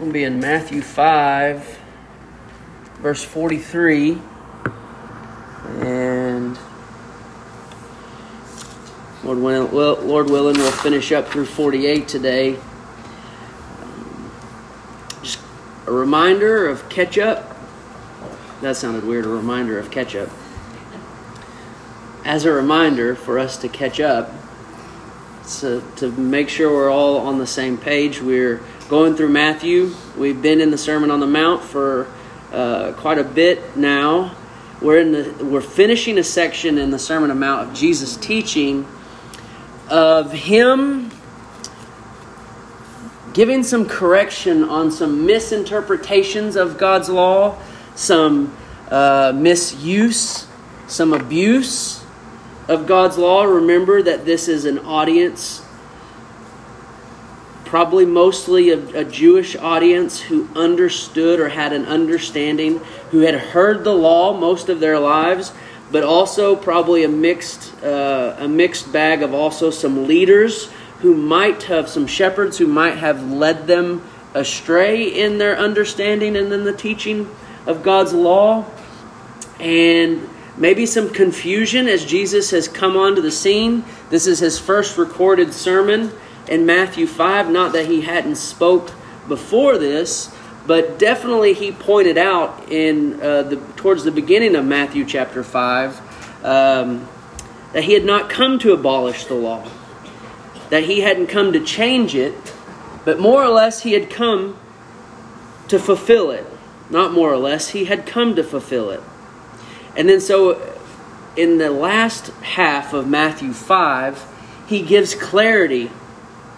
We'll be in Matthew 5, verse 43. And Lord willing, Lord willing, we'll finish up through 48 today. Just a reminder of ketchup. That sounded weird, a reminder of ketchup. As a reminder for us to catch up, so to make sure we're all on the same page, we're going through Matthew. We've been in the Sermon on the Mount for uh, quite a bit now. We're in the we're finishing a section in the Sermon on the Mount of Jesus teaching of him giving some correction on some misinterpretations of God's law, some uh, misuse, some abuse of God's law. Remember that this is an audience probably mostly a, a, Jewish audience who understood or had an understanding, who had heard the law most of their lives, but also probably a mixed uh, a mixed bag of also some leaders who might have some shepherds who might have led them astray in their understanding and in the teaching of God's law, and maybe some confusion as Jesus has come onto the scene. This is his first recorded sermon in Matthew 5. Not that he hadn't spoke before this, but definitely he pointed out in uh, the towards the beginning of Matthew chapter 5 um, that he had not come to abolish the law, that he hadn't come to change it, but more or less he had come to fulfill it. Not more or less, he had come to fulfill it. And then so in the last half of Matthew 5, he gives clarity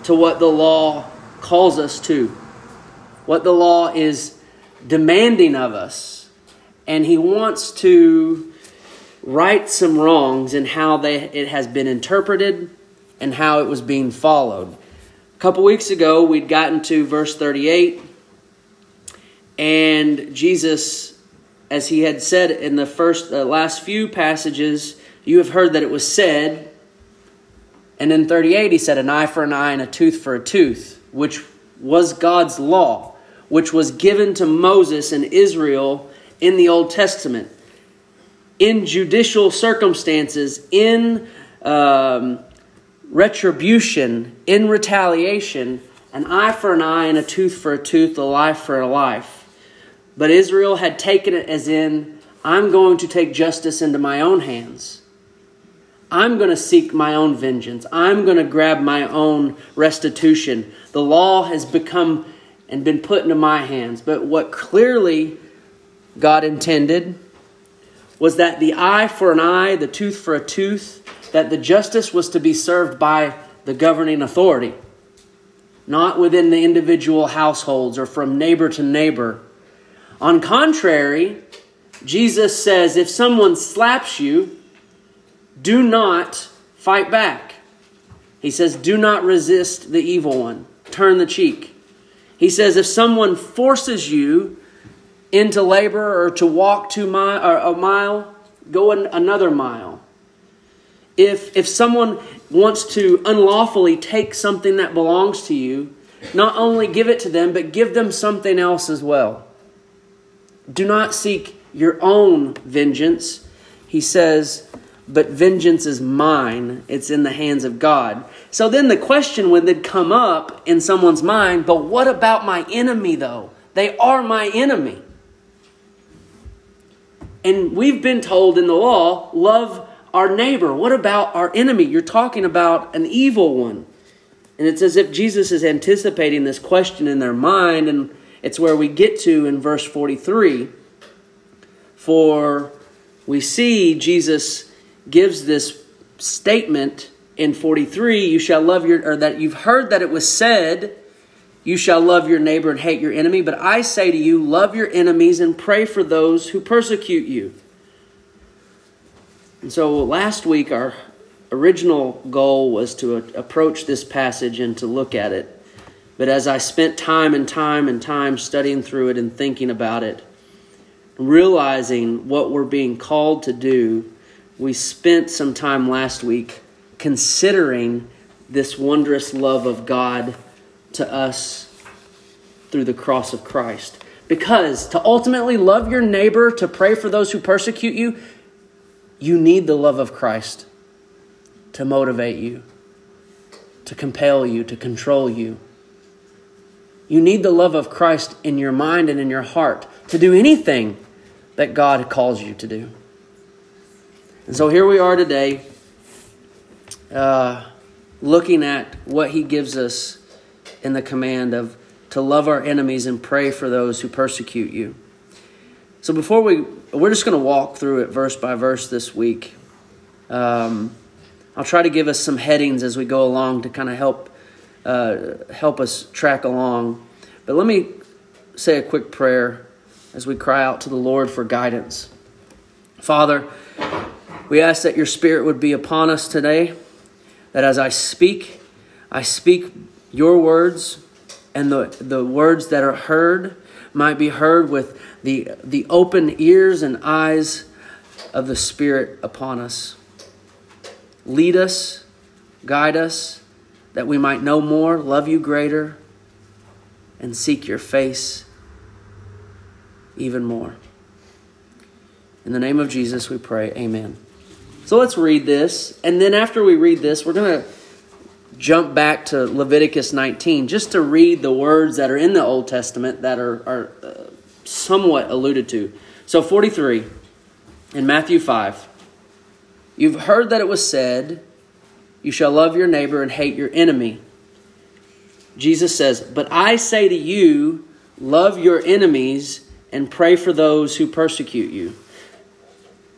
to what the law calls us to, what the law is demanding of us. And he wants to right some wrongs in how they, it has been interpreted and how it was being followed. A couple weeks ago, we'd gotten to verse 38, and Jesus, as he had said in the first, uh, last few passages, you have heard that it was said, and in 38, he said, an eye for an eye and a tooth for a tooth, which was God's law, which was given to Moses and Israel in the Old Testament. In judicial circumstances, in um, retribution, in retaliation, an eye for an eye and a tooth for a tooth, a life for a life. But Israel had taken it as in, I'm going to take justice into my own hands. I'm going to seek my own vengeance. I'm going to grab my own restitution. The law has become and been put into my hands. But what clearly God intended was that the eye for an eye, the tooth for a tooth, that the justice was to be served by the governing authority, not within the individual households or from neighbor to neighbor. On contrary, Jesus says if someone slaps you, do not fight back. He says, do not resist the evil one. Turn the cheek. He says, if someone forces you into labor or to walk two mile, or uh, a mile, go another mile. If, if someone wants to unlawfully take something that belongs to you, not only give it to them, but give them something else as well. Do not seek your own vengeance. He says, but vengeance is mine. It's in the hands of God. So then the question would then come up in someone's mind, but what about my enemy though? They are my enemy. And we've been told in the law, love our neighbor. What about our enemy? You're talking about an evil one. And it's as if Jesus is anticipating this question in their mind, and it's where we get to in verse 43. For we see Jesus gives this statement in 43 you shall love your or that you've heard that it was said you shall love your neighbor and hate your enemy. But i say to you love your enemies and pray for those who persecute you. And so last week our original goal was to approach this passage and to look at it. But as i spent time and time and time studying through it and thinking about it realizing what we're being called to do we spent some time last week considering this wondrous love of God to us through the cross of Christ. Because to ultimately love your neighbor, to pray for those who persecute you, you need the love of Christ to motivate you, to compel you, to control you. You need the love of Christ in your mind and in your heart to do anything that God calls you to do. And so here we are today, uh, looking at what He gives us in the command of to love our enemies and pray for those who persecute you. So before we, we're just going to walk through it verse by verse this week. Um, I'll try to give us some headings as we go along to kind of help uh, help us track along. But let me say a quick prayer as we cry out to the Lord for guidance. Father, we ask that your Spirit would be upon us today, that as I speak, I speak your words, and the, the words that are heard might be heard with the, the open ears and eyes of the Spirit upon us. Lead us, guide us, that we might know more, love you greater, and seek your face even more. In the name of Jesus, we pray. Amen. So let's read this. And then after we read this, we're going to jump back to Leviticus 19 just to read the words that are in the Old Testament that are, are uh, somewhat alluded to. So 43 in Matthew 5. You've heard that it was said, You shall love your neighbor and hate your enemy. Jesus says, But I say to you, love your enemies and pray for those who persecute you,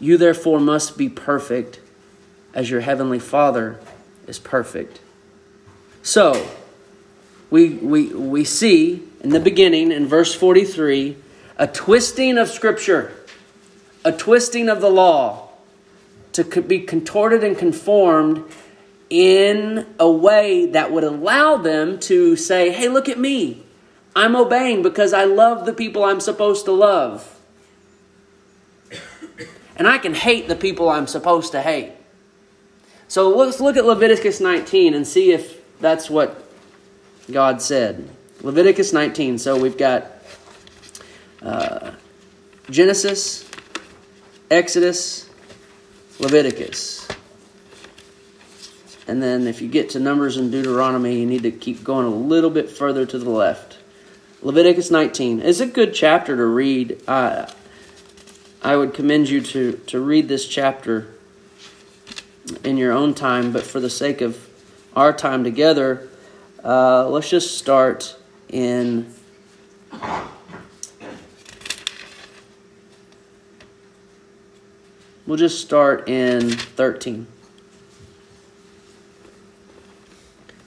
You therefore must be perfect as your heavenly Father is perfect. So, we, we, we see in the beginning, in verse 43, a twisting of Scripture, a twisting of the law to be contorted and conformed in a way that would allow them to say, hey, look at me. I'm obeying because I love the people I'm supposed to love. And I can hate the people I'm supposed to hate. So let's look at Leviticus 19 and see if that's what God said. Leviticus 19. So we've got uh, Genesis, Exodus, Leviticus. And then if you get to Numbers and Deuteronomy, you need to keep going a little bit further to the left. Leviticus 19 is a good chapter to read. I, I would commend you to, to read this chapter in your own time, but for the sake of our time together, uh, let's just start in. We'll just start in 13.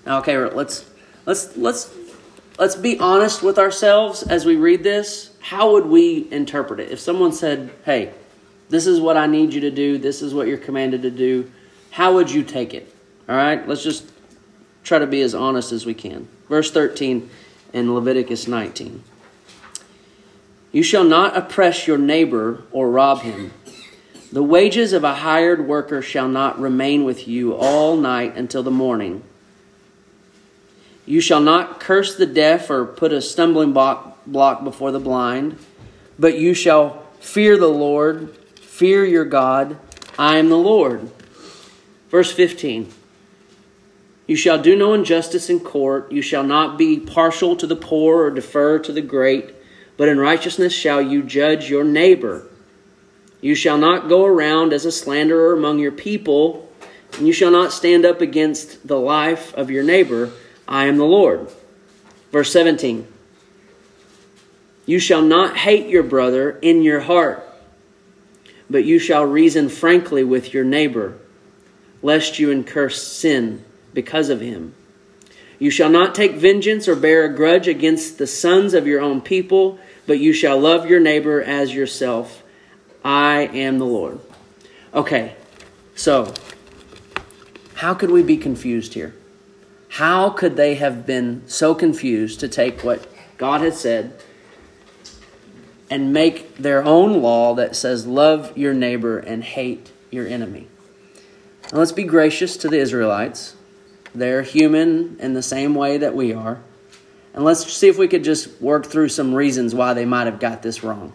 Okay, let's let's let's let's be honest with ourselves as we read this. How would we interpret it? If someone said, "Hey, this is what I need you to do. This is what you're commanded to do." how would you take it? All right, let's just try to be as honest as we can. Verse 13 in Leviticus 19. You shall not oppress your neighbor or rob him. The wages of a hired worker shall not remain with you all night until the morning. You shall not curse the deaf or put a stumbling block before the blind, but you shall fear the Lord, fear your God. I am the Lord. Verse 15 You shall do no injustice in court, you shall not be partial to the poor or defer to the great, but in righteousness shall you judge your neighbor. You shall not go around as a slanderer among your people, and you shall not stand up against the life of your neighbor. I am the Lord. Verse 17 You shall not hate your brother in your heart, but you shall reason frankly with your neighbor lest you incur sin because of him. You shall not take vengeance or bear a grudge against the sons of your own people, but you shall love your neighbor as yourself. I am the Lord. Okay, so how could we be confused here? How could they have been so confused to take what God had said and make their own law that says, Love your neighbor and hate your enemy? Now, let's be gracious to the Israelites. They're human in the same way that we are. And let's see if we could just work through some reasons why they might have got this wrong.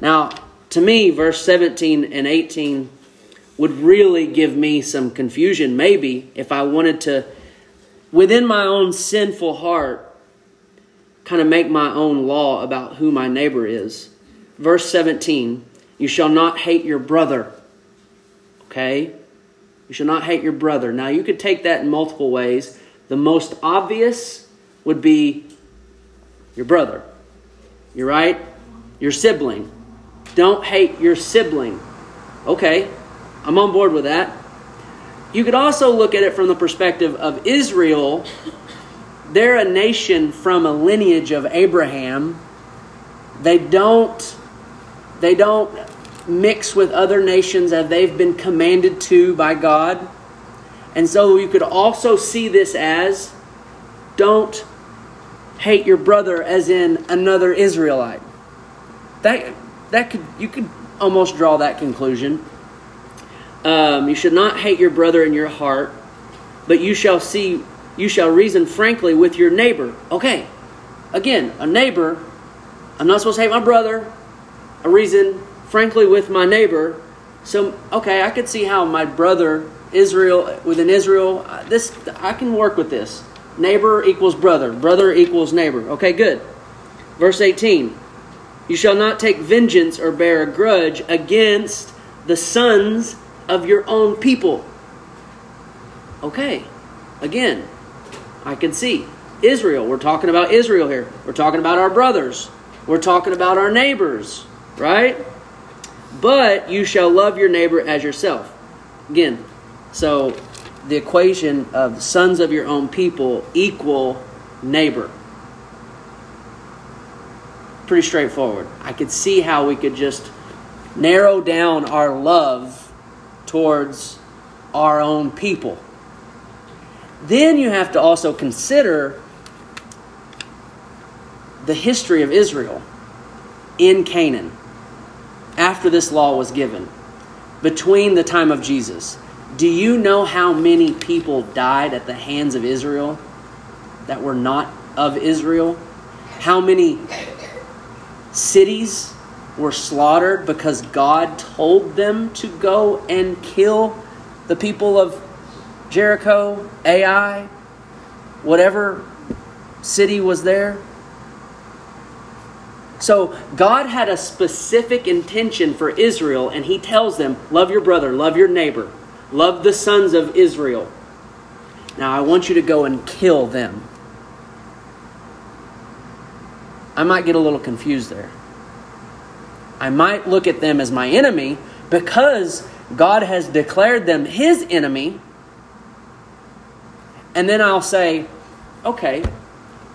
Now, to me, verse 17 and 18 would really give me some confusion, maybe, if I wanted to within my own sinful heart, kind of make my own law about who my neighbor is. Verse 17 You shall not hate your brother. Okay? You shall not hate your brother. Now, you could take that in multiple ways. The most obvious would be your brother. You're right? Your sibling. Don't hate your sibling. Okay, I'm on board with that. You could also look at it from the perspective of Israel. They're a nation from a lineage of Abraham. They don't they don't mix with other nations as they've been commanded to by God. And so you could also see this as don't hate your brother as in another Israelite. That that could you could almost draw that conclusion. Um, you should not hate your brother in your heart, but you shall see, you shall reason frankly with your neighbor. Okay, again, a neighbor. I'm not supposed to hate my brother. I reason frankly with my neighbor. So, okay, I could see how my brother Israel within Israel. Uh, this I can work with this. Neighbor equals brother. Brother equals neighbor. Okay, good. Verse 18. You shall not take vengeance or bear a grudge against the sons of your own people. Okay, again, I can see Israel. We're talking about Israel here. We're talking about our brothers. We're talking about our neighbors, right? But you shall love your neighbor as yourself. Again, so the equation of sons of your own people equal neighbor. Pretty straightforward. I could see how we could just narrow down our love towards our own people. Then you have to also consider the history of Israel in Canaan after this law was given, between the time of Jesus. Do you know how many people died at the hands of Israel that were not of Israel? How many cities were slaughtered because God told them to go and kill the people of Jericho, Ai, whatever city was there. So God had a specific intention for Israel, and He tells them, Love your brother, love your neighbor, love the sons of Israel. Now I want you to go and kill them. I might get a little confused there. I might look at them as my enemy because God has declared them his enemy. And then I'll say, okay,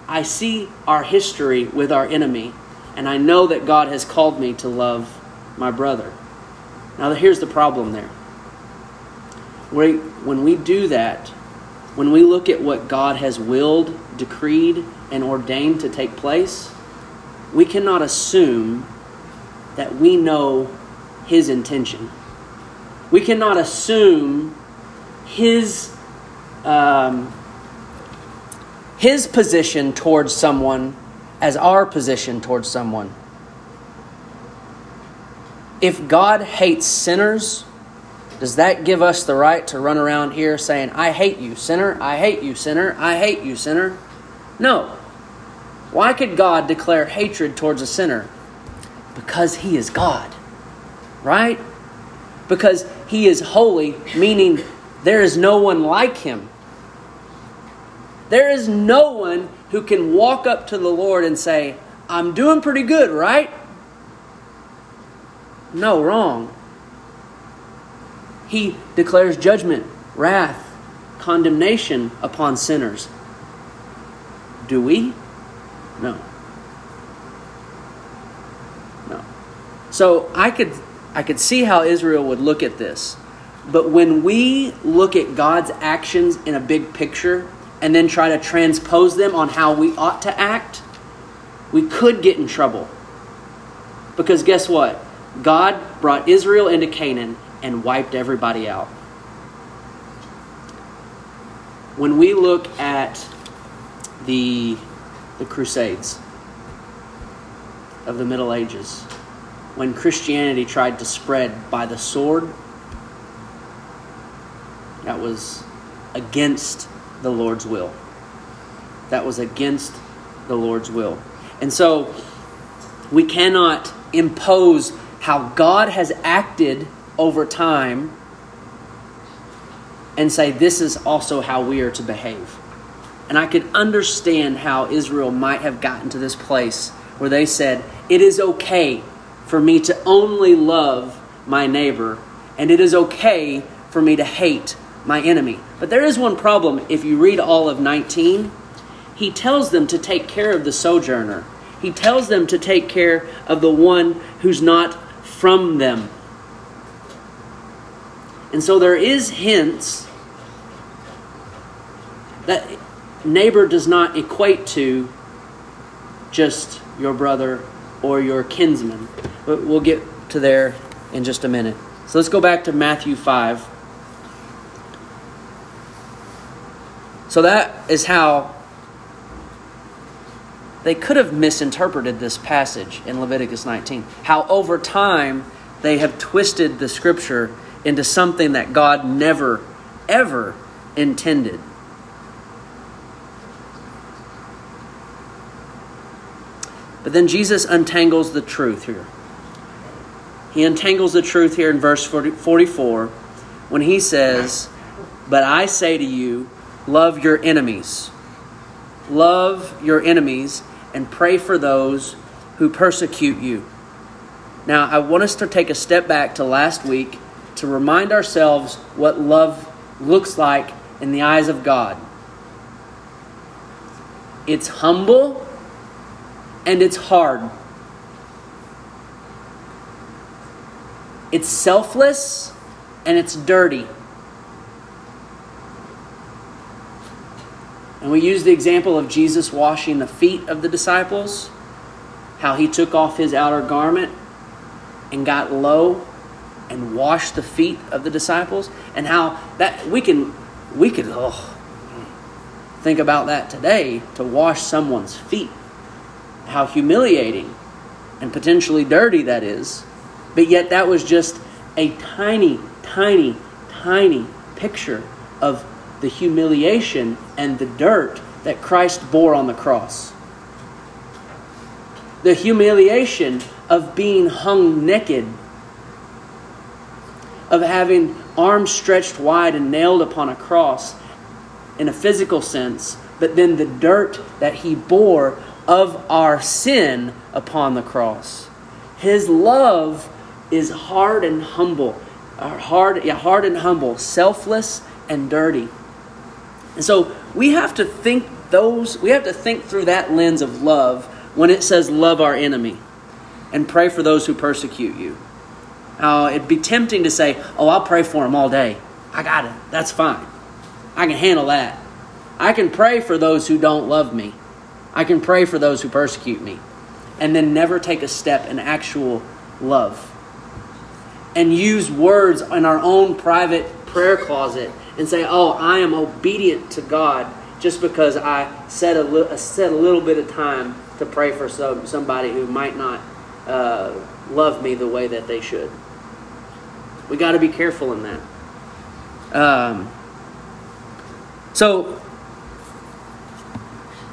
I see our history with our enemy, and I know that God has called me to love my brother. Now, here's the problem there. When we do that, when we look at what God has willed, decreed, and ordained to take place, we cannot assume that we know his intention. We cannot assume his um, his position towards someone as our position towards someone. If God hates sinners, does that give us the right to run around here saying, I hate you, sinner, I hate you, sinner, I hate you, sinner? No. Why could God declare hatred towards a sinner? Because he is God, right? Because he is holy, meaning there is no one like him. There is no one who can walk up to the Lord and say, I'm doing pretty good, right? No, wrong. He declares judgment, wrath, condemnation upon sinners. Do we? No. So I could I could see how Israel would look at this. But when we look at God's actions in a big picture and then try to transpose them on how we ought to act, we could get in trouble. Because guess what? God brought Israel into Canaan and wiped everybody out. When we look at the, the Crusades of the Middle Ages, when Christianity tried to spread by the sword, that was against the Lord's will. That was against the Lord's will. And so we cannot impose how God has acted over time and say this is also how we are to behave. And I could understand how Israel might have gotten to this place where they said, It is okay for me to only love my neighbor, and it is okay for me to hate my enemy. But there is one problem if you read all of 19. He tells them to take care of the sojourner, he tells them to take care of the one who's not from them. And so there is hints that neighbor does not equate to just your brother or your kinsman. We'll get to there in just a minute. So let's go back to Matthew 5. So that is how they could have misinterpreted this passage in Leviticus 19. How over time they have twisted the scripture into something that God never, ever intended. But then Jesus untangles the truth here. He untangles the truth here in verse 44 when he says, But I say to you, love your enemies. Love your enemies and pray for those who persecute you. Now, I want us to take a step back to last week to remind ourselves what love looks like in the eyes of God. It's humble and it's hard. It's selfless and it's dirty. And we use the example of Jesus washing the feet of the disciples, how he took off his outer garment and got low and washed the feet of the disciples, and how that we can we could oh, think about that today to wash someone's feet how humiliating and potentially dirty that is. But yet, that was just a tiny, tiny, tiny picture of the humiliation and the dirt that Christ bore on the cross. The humiliation of being hung naked, of having arms stretched wide and nailed upon a cross in a physical sense, but then the dirt that he bore of our sin upon the cross. His love is hard and humble, uh, hard, yeah, hard and humble, selfless and dirty. And so we have to think those, we have to think through that lens of love when it says love our enemy and pray for those who persecute you. Uh, it'd be tempting to say, oh, I'll pray for them all day. I got it. That's fine. I can handle that. I can pray for those who don't love me. I can pray for those who persecute me. And then never take a step in actual love. And use words in our own private prayer closet and say, oh, I am obedient to God just because I set a, set a little bit of time to pray for some, somebody who might not uh, love me the way that they should. We got to be careful in that. Um, so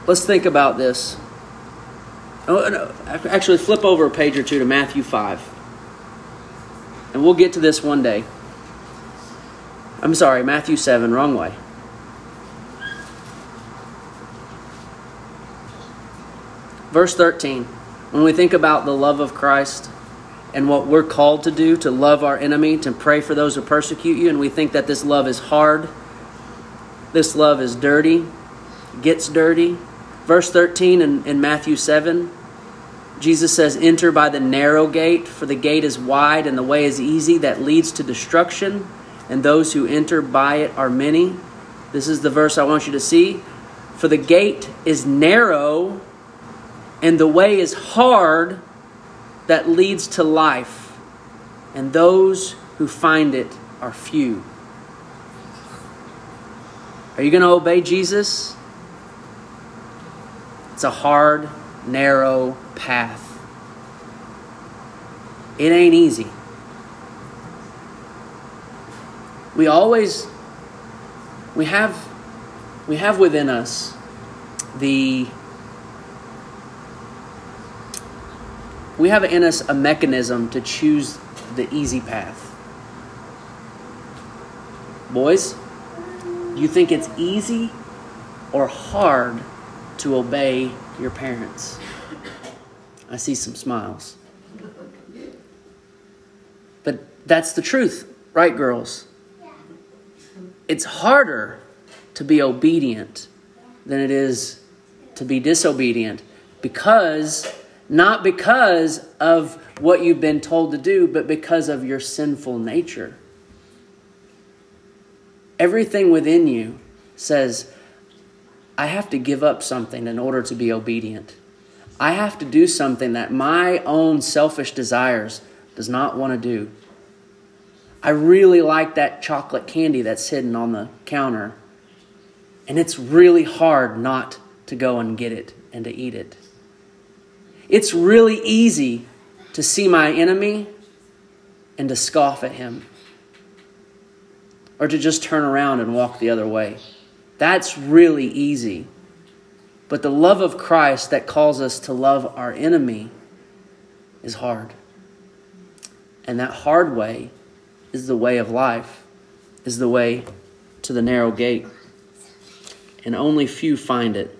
Let's think about this. Oh, no, actually, flip over a page or two to Matthew 5. And we'll get to this one day. I'm sorry, Matthew 7, wrong way. Verse 13. When we think about the love of Christ and what we're called to do, to love our enemy, to pray for those who persecute you, and we think that this love is hard, this love is dirty, gets dirty, Verse 13 in, in Matthew 7, Jesus says, Enter by the narrow gate, for the gate is wide and the way is easy that leads to destruction, and those who enter by it are many. This is the verse I want you to see. For the gate is narrow and the way is hard that leads to life, and those who find it are few. Are you going to obey Jesus? It's a hard, narrow path. It ain't easy. We always we have we have within us the we have in us a mechanism to choose the easy path. Boys, you think it's easy or hard to obey your parents? I see some smiles. But that's the truth, right, girls? It's harder to be obedient than it is to be disobedient because, not because of what you've been told to do, but because of your sinful nature. Everything within you says, I have to give up something in order to be obedient. I have to do something that my own selfish desires does not want to do. I really like that chocolate candy that's hidden on the counter. And it's really hard not to go and get it and to eat it. It's really easy to see my enemy and to scoff at him or to just turn around and walk the other way. That's really easy. But the love of Christ that calls us to love our enemy is hard. And that hard way is the way of life, is the way to the narrow gate. And only few find it.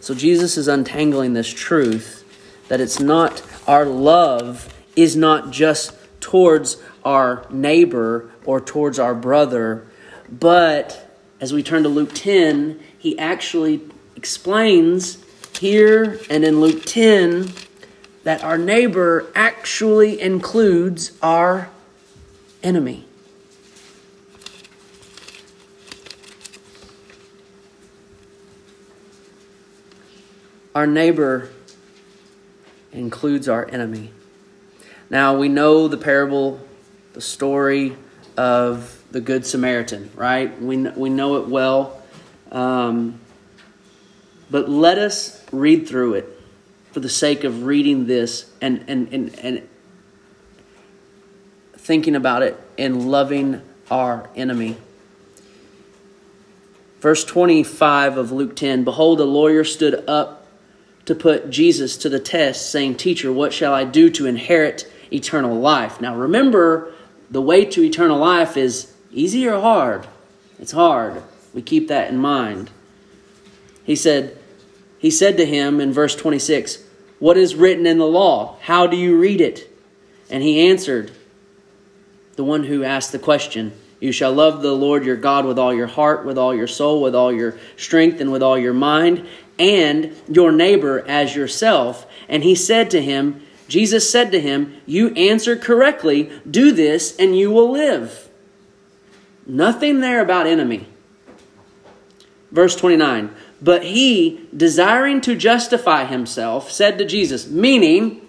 So Jesus is untangling this truth that it's not our love is not just towards our neighbor or towards our brother, but as we turn to Luke 10, he actually explains here and in Luke 10 that our neighbor actually includes our enemy. Our neighbor includes our enemy. Now, we know the parable, the story of the Good Samaritan, right? We, we know it well. Um, but let us read through it for the sake of reading this and, and, and, and thinking about it and loving our enemy. Verse 25 of Luke 10 Behold, a lawyer stood up to put Jesus to the test, saying, Teacher, what shall I do to inherit eternal life? Now remember, the way to eternal life is easy or hard? It's hard. We keep that in mind. He said, he said to him in verse 26, What is written in the law? How do you read it? And he answered, the one who asked the question, You shall love the Lord your God with all your heart, with all your soul, with all your strength, and with all your mind, and your neighbor as yourself. And he said to him, Jesus said to him, You answer correctly. Do this, and you will live. Nothing there about enemy. Verse 29 but he, desiring to justify himself, said to Jesus, meaning,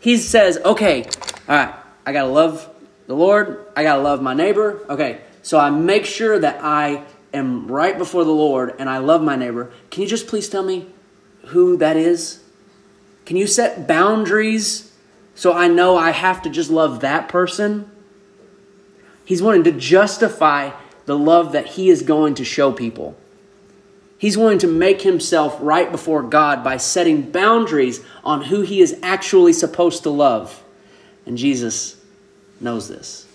he says, okay, all right, I got to love the Lord, I got to love my neighbor. Okay, so I make sure that I am right before the Lord and I love my neighbor. Can you just please tell me who that is? Can you set boundaries so I know I have to just love that person? He's wanting to justify the love that he is going to show people. He's wanting to make himself right before God by setting boundaries on who he is actually supposed to love. And Jesus knows this.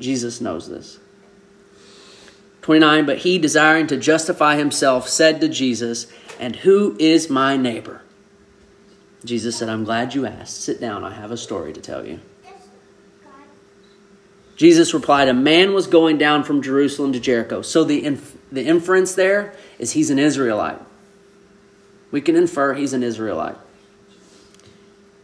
Jesus knows this. 29 But he, desiring to justify himself, said to Jesus, And who is my neighbor? Jesus said, I'm glad you asked. Sit down, I have a story to tell you. Jesus replied, A man was going down from Jerusalem to Jericho. So the, inf- the inference there is he's an Israelite. We can infer he's an Israelite.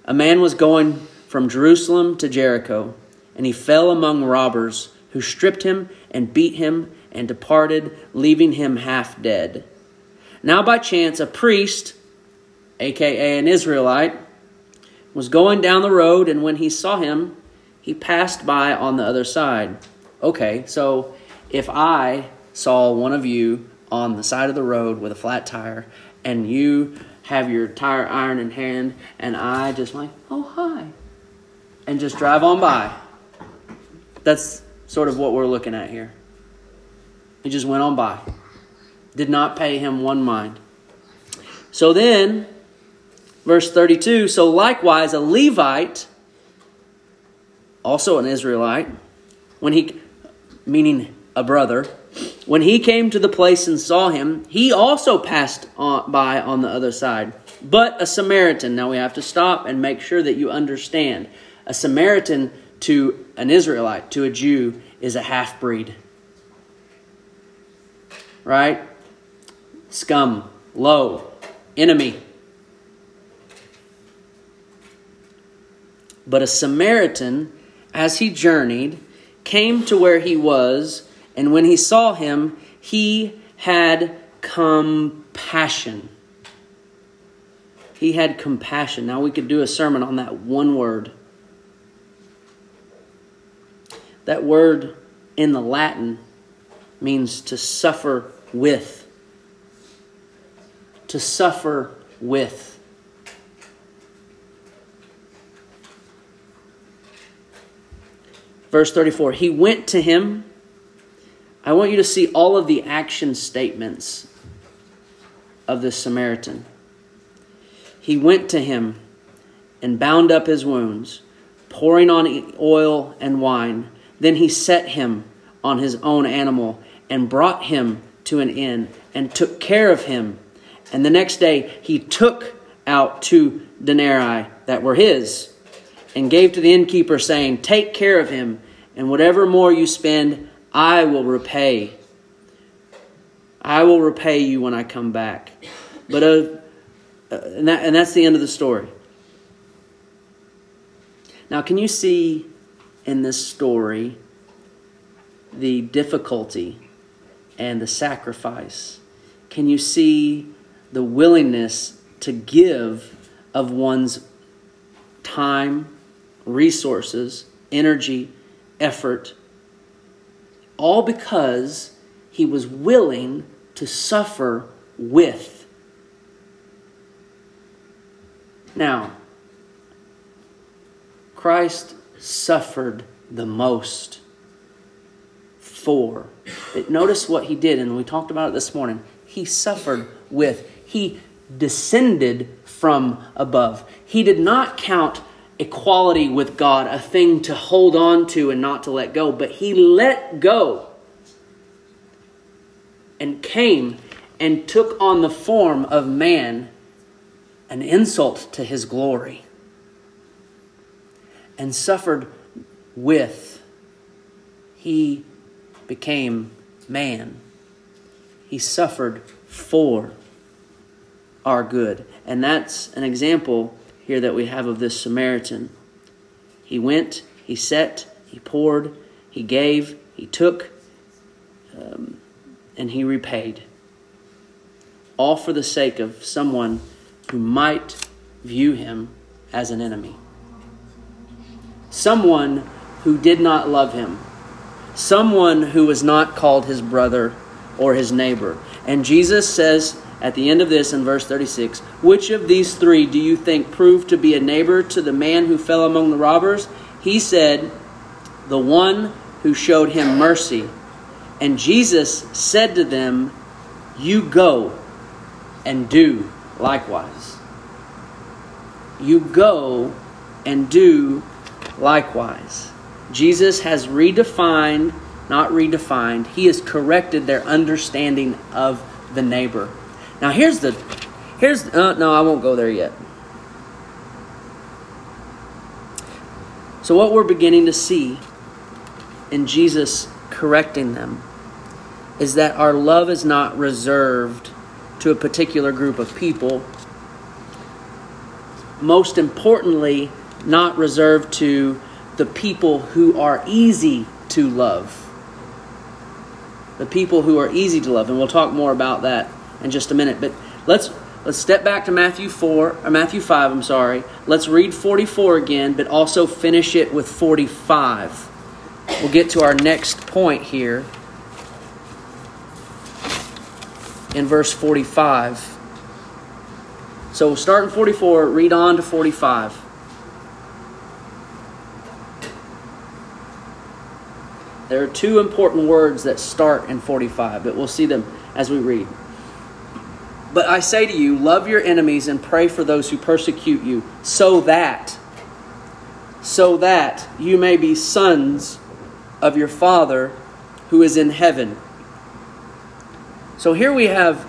A man was going from Jerusalem to Jericho, and he fell among robbers who stripped him and beat him and departed, leaving him half dead. Now, by chance, a priest, aka an Israelite, was going down the road, and when he saw him, he passed by on the other side. Okay, so if I saw one of you on the side of the road with a flat tire, and you have your tire iron in hand, and I just like, oh, hi, and just drive on by. That's sort of what we're looking at here. He just went on by, did not pay him one mind. So then, verse 32 so likewise, a Levite, also an Israelite, when he, meaning a brother, when he came to the place and saw him, he also passed on, by on the other side. But a Samaritan, now we have to stop and make sure that you understand. A Samaritan to an Israelite, to a Jew, is a half breed. Right? Scum, low, enemy. But a Samaritan, as he journeyed, came to where he was and when he saw him, he had compassion. He had compassion. Now we could do a sermon on that one word. That word in the Latin means to suffer with. To suffer with. Verse 34 He went to him I want you to see all of the action statements of this Samaritan. He went to him and bound up his wounds, pouring on oil and wine. Then he set him on his own animal and brought him to an inn and took care of him. And the next day he took out two denarii that were his and gave to the innkeeper, saying, Take care of him, and whatever more you spend, I will repay. I will repay you when I come back. But uh, uh, and, that, and that's the end of the story. Now, can you see in this story the difficulty and the sacrifice? Can you see the willingness to give of one's time, resources, energy, effort all because he was willing to suffer with. Now, Christ suffered the most for. Notice what he did, and we talked about it this morning. He suffered with, he descended from above. He did not count equality with God a thing to hold on to and not to let go, but he let go and came and took on the form of man, an insult to his glory, and suffered with. He became man. He suffered for our good. And that's an example here that we have of this Samaritan. He went, he set, he poured, he gave, he took, um, and he repaid. All for the sake of someone who might view him as an enemy. Someone who did not love him. Someone who was not called his brother or his neighbor. And Jesus says at the end of this in verse 36 Which of these three do you think proved to be a neighbor to the man who fell among the robbers? He said, The one who showed him mercy. And Jesus said to them, You go and do likewise. You go and do likewise. Jesus has redefined, not redefined, he has corrected their understanding of the neighbor. Now here's the here's uh, no, I won't go there yet. So what we're beginning to see in Jesus correcting them is that our love is not reserved to a particular group of people. Most importantly, not reserved to the people who are easy to love. The people who are easy to love, and we'll talk more about that in just a minute. But let's let's step back to Matthew 4 or Matthew 5, I'm sorry. Let's read 44 again, but also finish it with 45. We'll get to our next point here in verse 45. So we'll start in 44, read on to 45. There are two important words that start in 45, but we'll see them as we read. But I say to you, love your enemies and pray for those who persecute you, so that so that you may be sons of your Father who is in heaven. So here we have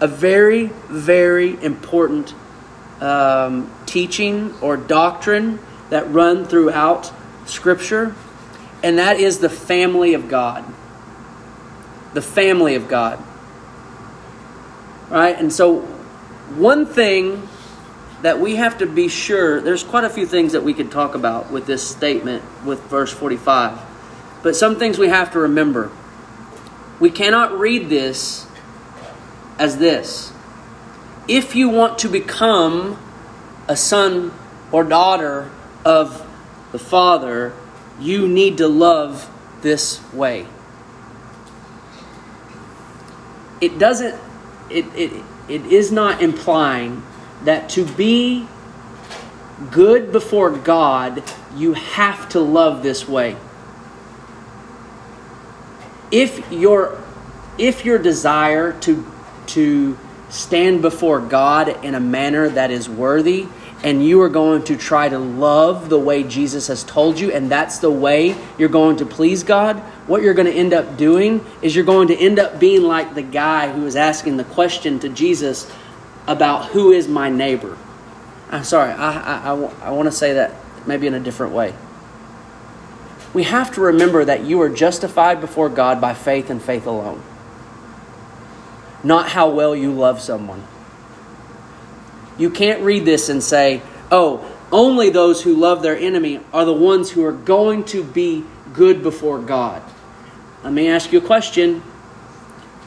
a very, very important um, teaching or doctrine that run throughout Scripture, and that is the family of God. The family of God. Right? And so, one thing that we have to be sure there's quite a few things that we could talk about with this statement with verse 45. But some things we have to remember. We cannot read this as this. If you want to become a son or daughter of the Father, you need to love this way. It doesn't, it, it, it is not implying that to be good before God, you have to love this way. If your if your desire to to stand before God in a manner that is worthy and you are going to try to love the way Jesus has told you, and that's the way you're going to please God, what you're going to end up doing is you're going to end up being like the guy who was asking the question to Jesus about who is my neighbor. I'm sorry, I, I, I, I want to say that maybe in a different way. We have to remember that you are justified before God by faith and faith alone not how well you love someone. You can't read this and say, oh, only those who love their enemy are the ones who are going to be good before God. Let me ask you a question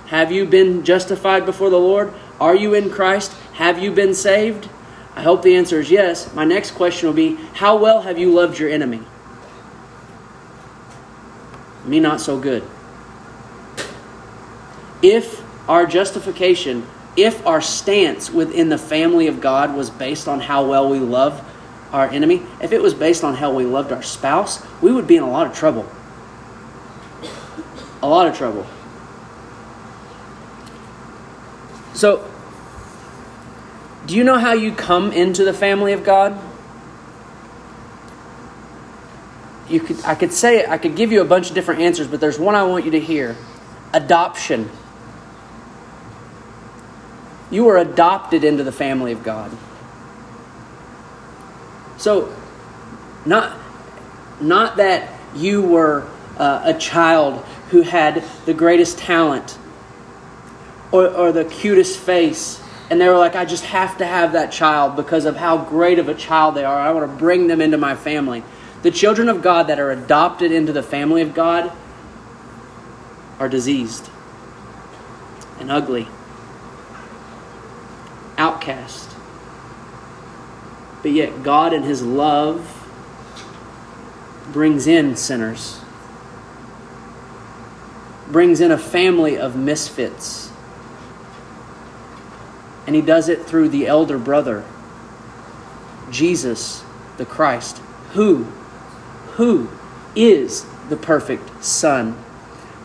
Have you been justified before the Lord? Are you in Christ? Have you been saved? I hope the answer is yes. My next question will be How well have you loved your enemy? Me, not so good. If our justification, if our stance within the family of God was based on how well we love our enemy, if it was based on how we loved our spouse, we would be in a lot of trouble. A lot of trouble. So, do you know how you come into the family of God? You could I could say I could give you a bunch of different answers, but there's one I want you to hear. Adoption. You were adopted into the family of God. So, not, not that you were uh, a child who had the greatest talent or, or the cutest face, and they were like, I just have to have that child because of how great of a child they are. I want to bring them into my family. The children of God that are adopted into the family of God are diseased and ugly outcast. But yet, God, in His love, brings in sinners, brings in a family of misfits. And He does it through the elder brother, Jesus the Christ, who, who is the perfect Son,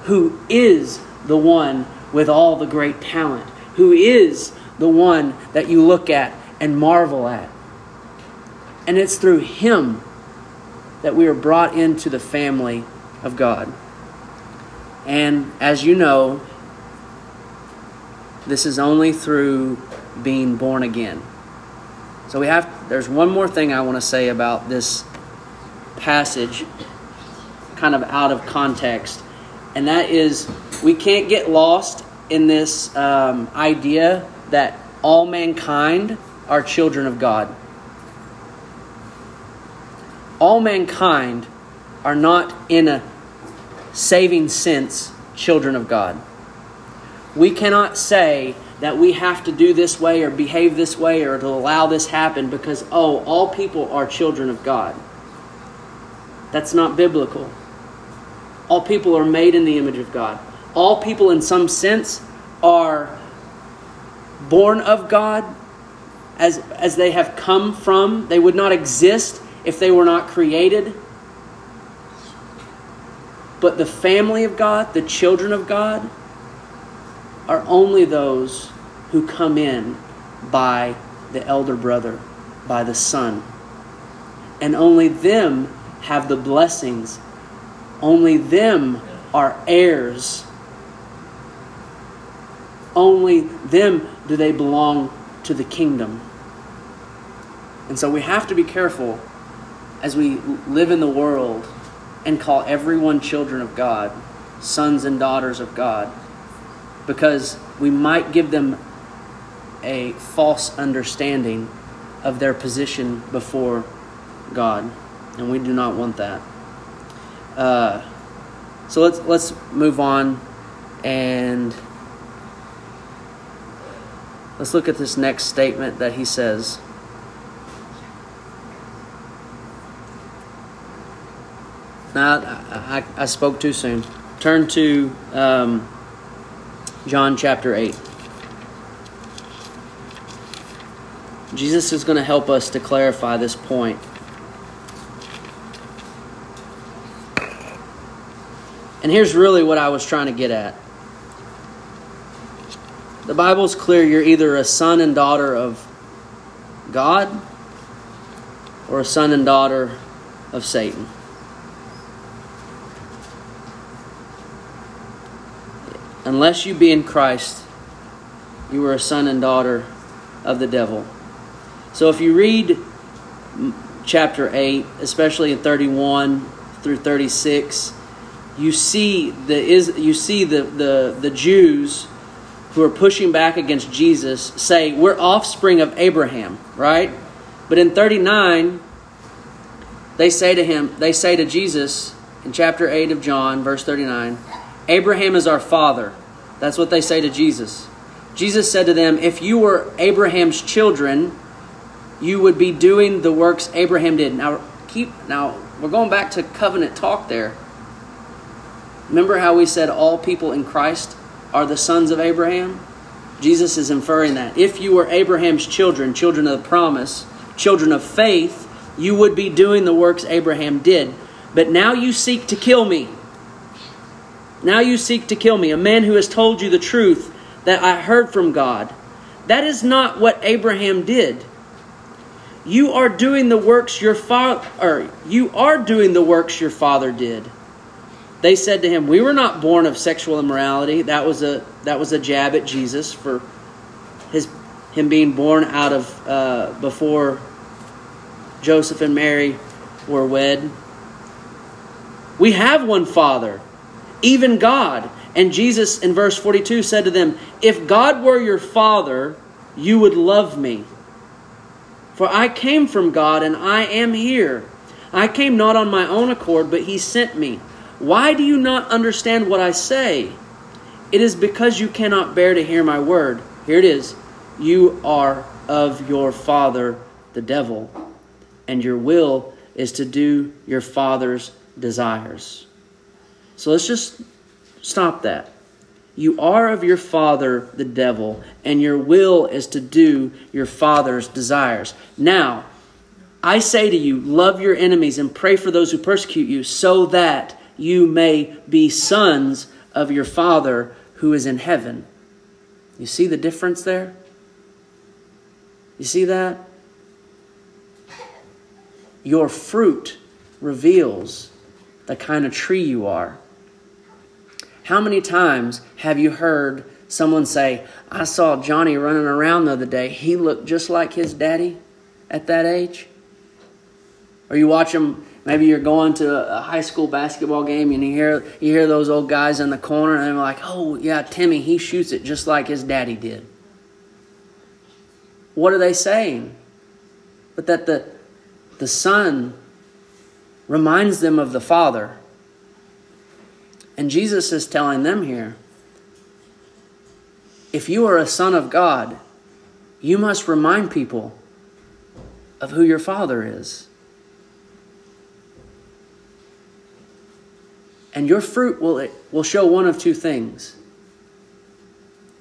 who is the one with all the great talent, who is the one that you look at and marvel at. And it's through Him that we are brought into the family of God. And as you know, this is only through being born again. So we have there's one more thing I want to say about this passage kind of out of context. And that is we can't get lost in this um, idea that all mankind are children of God. All mankind are not, in a saving sense, children of God. We cannot say that we have to do this way or behave this way or to allow this happen because, oh, all people are children of God. That's not biblical. All people are made in the image of God. All people, in some sense, are born of God as, as they have come from. They would not exist if they were not created. But the family of God, the children of God, are only those who come in by the elder brother, by the son. And only them have the blessings. Only them are heirs. Only them do they belong to the kingdom. And so we have to be careful as we live in the world and call everyone children of God, sons and daughters of God, because we might give them a false understanding of their position before God, and we do not want that. Uh, so let's let's move on and let's look at this next statement that he says. Now, I, I, I spoke too soon. Turn to um, John chapter 8. Jesus is going to help us to clarify this point. And here's really what I was trying to get at. The Bible's clear you're either a son and daughter of God or a son and daughter of Satan. Unless you be in Christ, you are a son and daughter of the devil. So if you read chapter 8, especially in 31 through 36, you see the is you see the, the, the Jews who are pushing back against Jesus say, We're offspring of Abraham, right? But in 39, they say to him, they say to Jesus in chapter 8 of John, verse 39, Abraham is our father. That's what they say to Jesus. Jesus said to them, If you were Abraham's children, you would be doing the works Abraham did. Now, keep now we're going back to covenant talk there. Remember how we said all people in Christ are the sons of Abraham? Jesus is inferring that. If you were Abraham's children, children of the promise, children of faith, you would be doing the works Abraham did. But now you seek to kill me. Now you seek to kill me, a man who has told you the truth that I heard from God. That is not what Abraham did. You are doing the works your father you are doing the works your father did. They said to him, "We were not born of sexual immorality." That was a that was a jab at Jesus for his him being born out of uh, before Joseph and Mary were wed. We have one Father, even God. And Jesus in verse 42 said to them, If God were your Father, you would love me. For I came from God and I am here. I came not on my own accord, but He sent me. Why do you not understand what I say? It is because you cannot bear to hear my word. Here it is. You are of your father, the devil, and your will is to do your father's desires. So let's just stop that. You are of your father, the devil, and your will is to do your father's desires. Now, I say to you, love your enemies and pray for those who persecute you, so that you may be sons of your Father who is in heaven. You see the difference there? You see that? Your fruit reveals the kind of tree you are. How many times have you heard someone say, I saw Johnny running around the other day. He looked just like his daddy at that age? Or you watch him Maybe you're going to a high school basketball game and you hear you hear those old guys in the corner and they're like, "Oh yeah, Timmy, he shoots it just like his daddy did." What are they saying? But that the the son reminds them of the father. And Jesus is telling them here, if you are a son of God, you must remind people of who your father is. And your fruit will, will show one of two things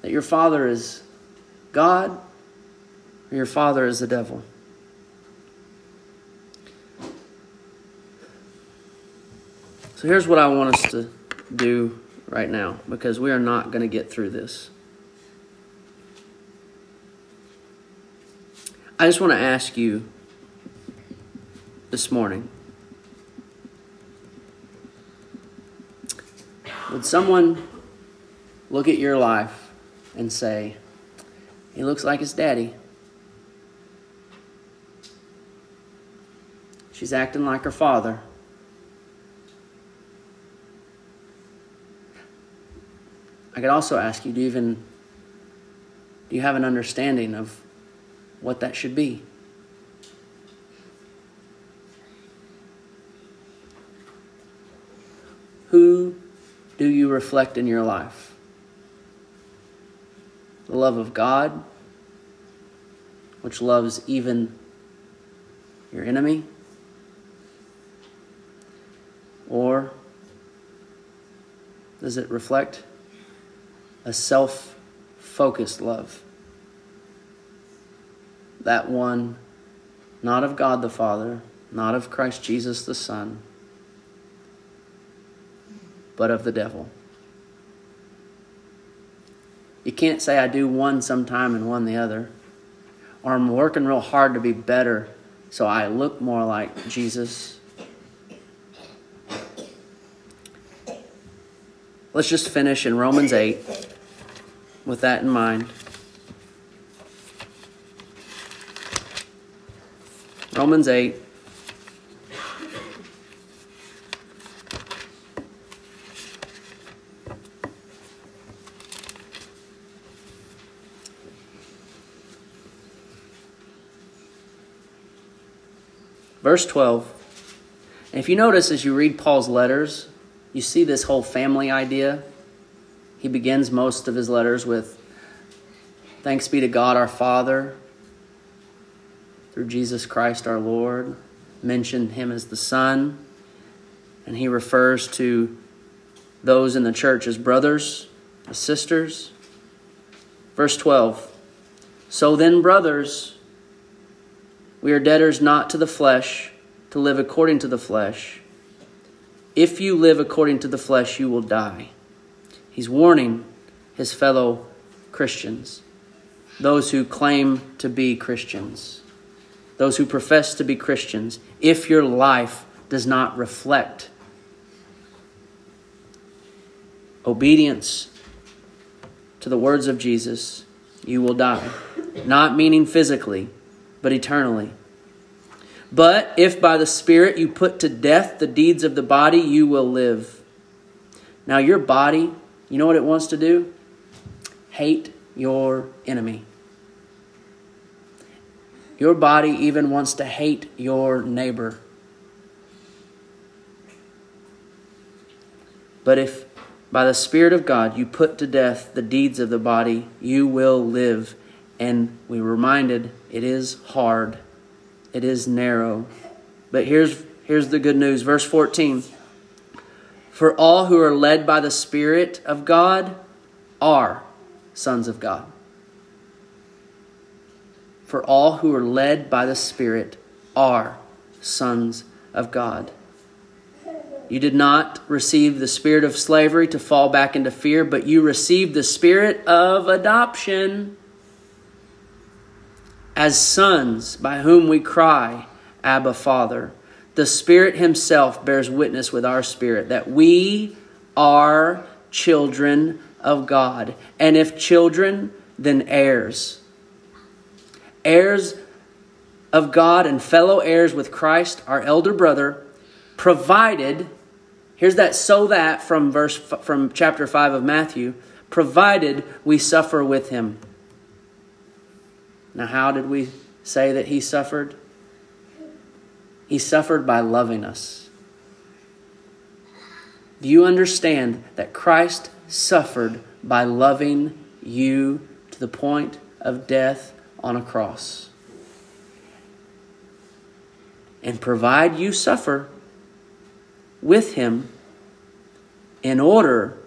that your father is God or your father is the devil. So here's what I want us to do right now because we are not going to get through this. I just want to ask you this morning Would someone look at your life and say, He looks like his daddy? She's acting like her father. I could also ask you, do you even do you have an understanding of what that should be? Who do you reflect in your life? The love of God, which loves even your enemy? Or does it reflect a self focused love? That one, not of God the Father, not of Christ Jesus the Son but of the devil. You can't say I do one sometime and one the other. Or I'm working real hard to be better so I look more like Jesus. Let's just finish in Romans 8 with that in mind. Romans 8. Verse 12. And if you notice as you read Paul's letters, you see this whole family idea. He begins most of his letters with Thanks be to God our Father through Jesus Christ our Lord. Mentioned him as the Son. And he refers to those in the church as brothers, as sisters. Verse 12. So then, brothers, we are debtors not to the flesh, to live according to the flesh. If you live according to the flesh, you will die. He's warning his fellow Christians, those who claim to be Christians, those who profess to be Christians. If your life does not reflect obedience to the words of Jesus, you will die. Not meaning physically but eternally. But if by the Spirit you put to death the deeds of the body, you will live. Now, your body, you know what it wants to do? Hate your enemy. Your body even wants to hate your neighbor. But if by the Spirit of God you put to death the deeds of the body, you will live. And we were reminded it is hard, it is narrow. But here's, here's the good news. Verse 14 For all who are led by the Spirit of God are sons of God. For all who are led by the Spirit are sons of God. You did not receive the spirit of slavery to fall back into fear, but you received the spirit of adoption as sons by whom we cry, Abba, Father. The Spirit Himself bears witness with our spirit that we are children of God. And if children, then heirs. Heirs of God and fellow heirs with Christ, our elder brother, provided here's that so that from verse from chapter 5 of Matthew provided we suffer with him now how did we say that he suffered? He suffered by loving us. Do you understand that Christ suffered by loving you to the point of death on a cross? And provide you suffer with him in order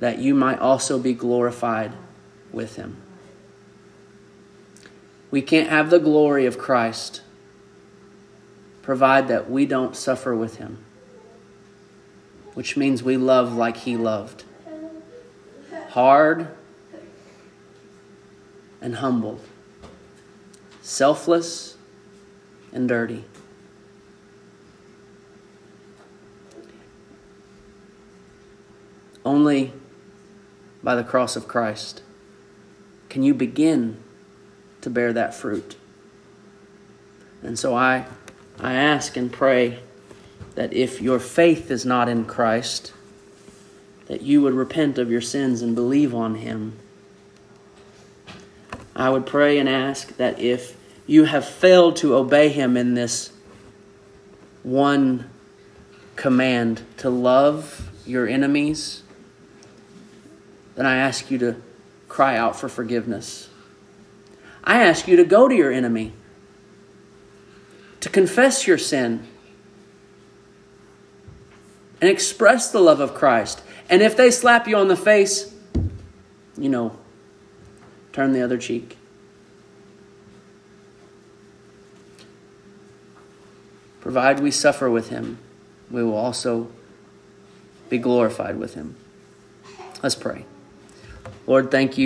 that you might also be glorified with him. We can't have the glory of Christ provide that we don't suffer with him, which means we love like he loved hard and humbled, selfless and dirty. Only by the cross of Christ can you begin to bear that fruit. And so I, I ask and pray that if your faith is not in Christ, that you would repent of your sins and believe on Him. I would pray and ask that if you have failed to obey Him in this one command to love your enemies, then I ask you to cry out for forgiveness. I ask you to go to your enemy, to confess your sin, and express the love of Christ. And if they slap you on the face, you know, turn the other cheek. Provide we suffer with him, we will also be glorified with him. Let's pray. Lord, thank you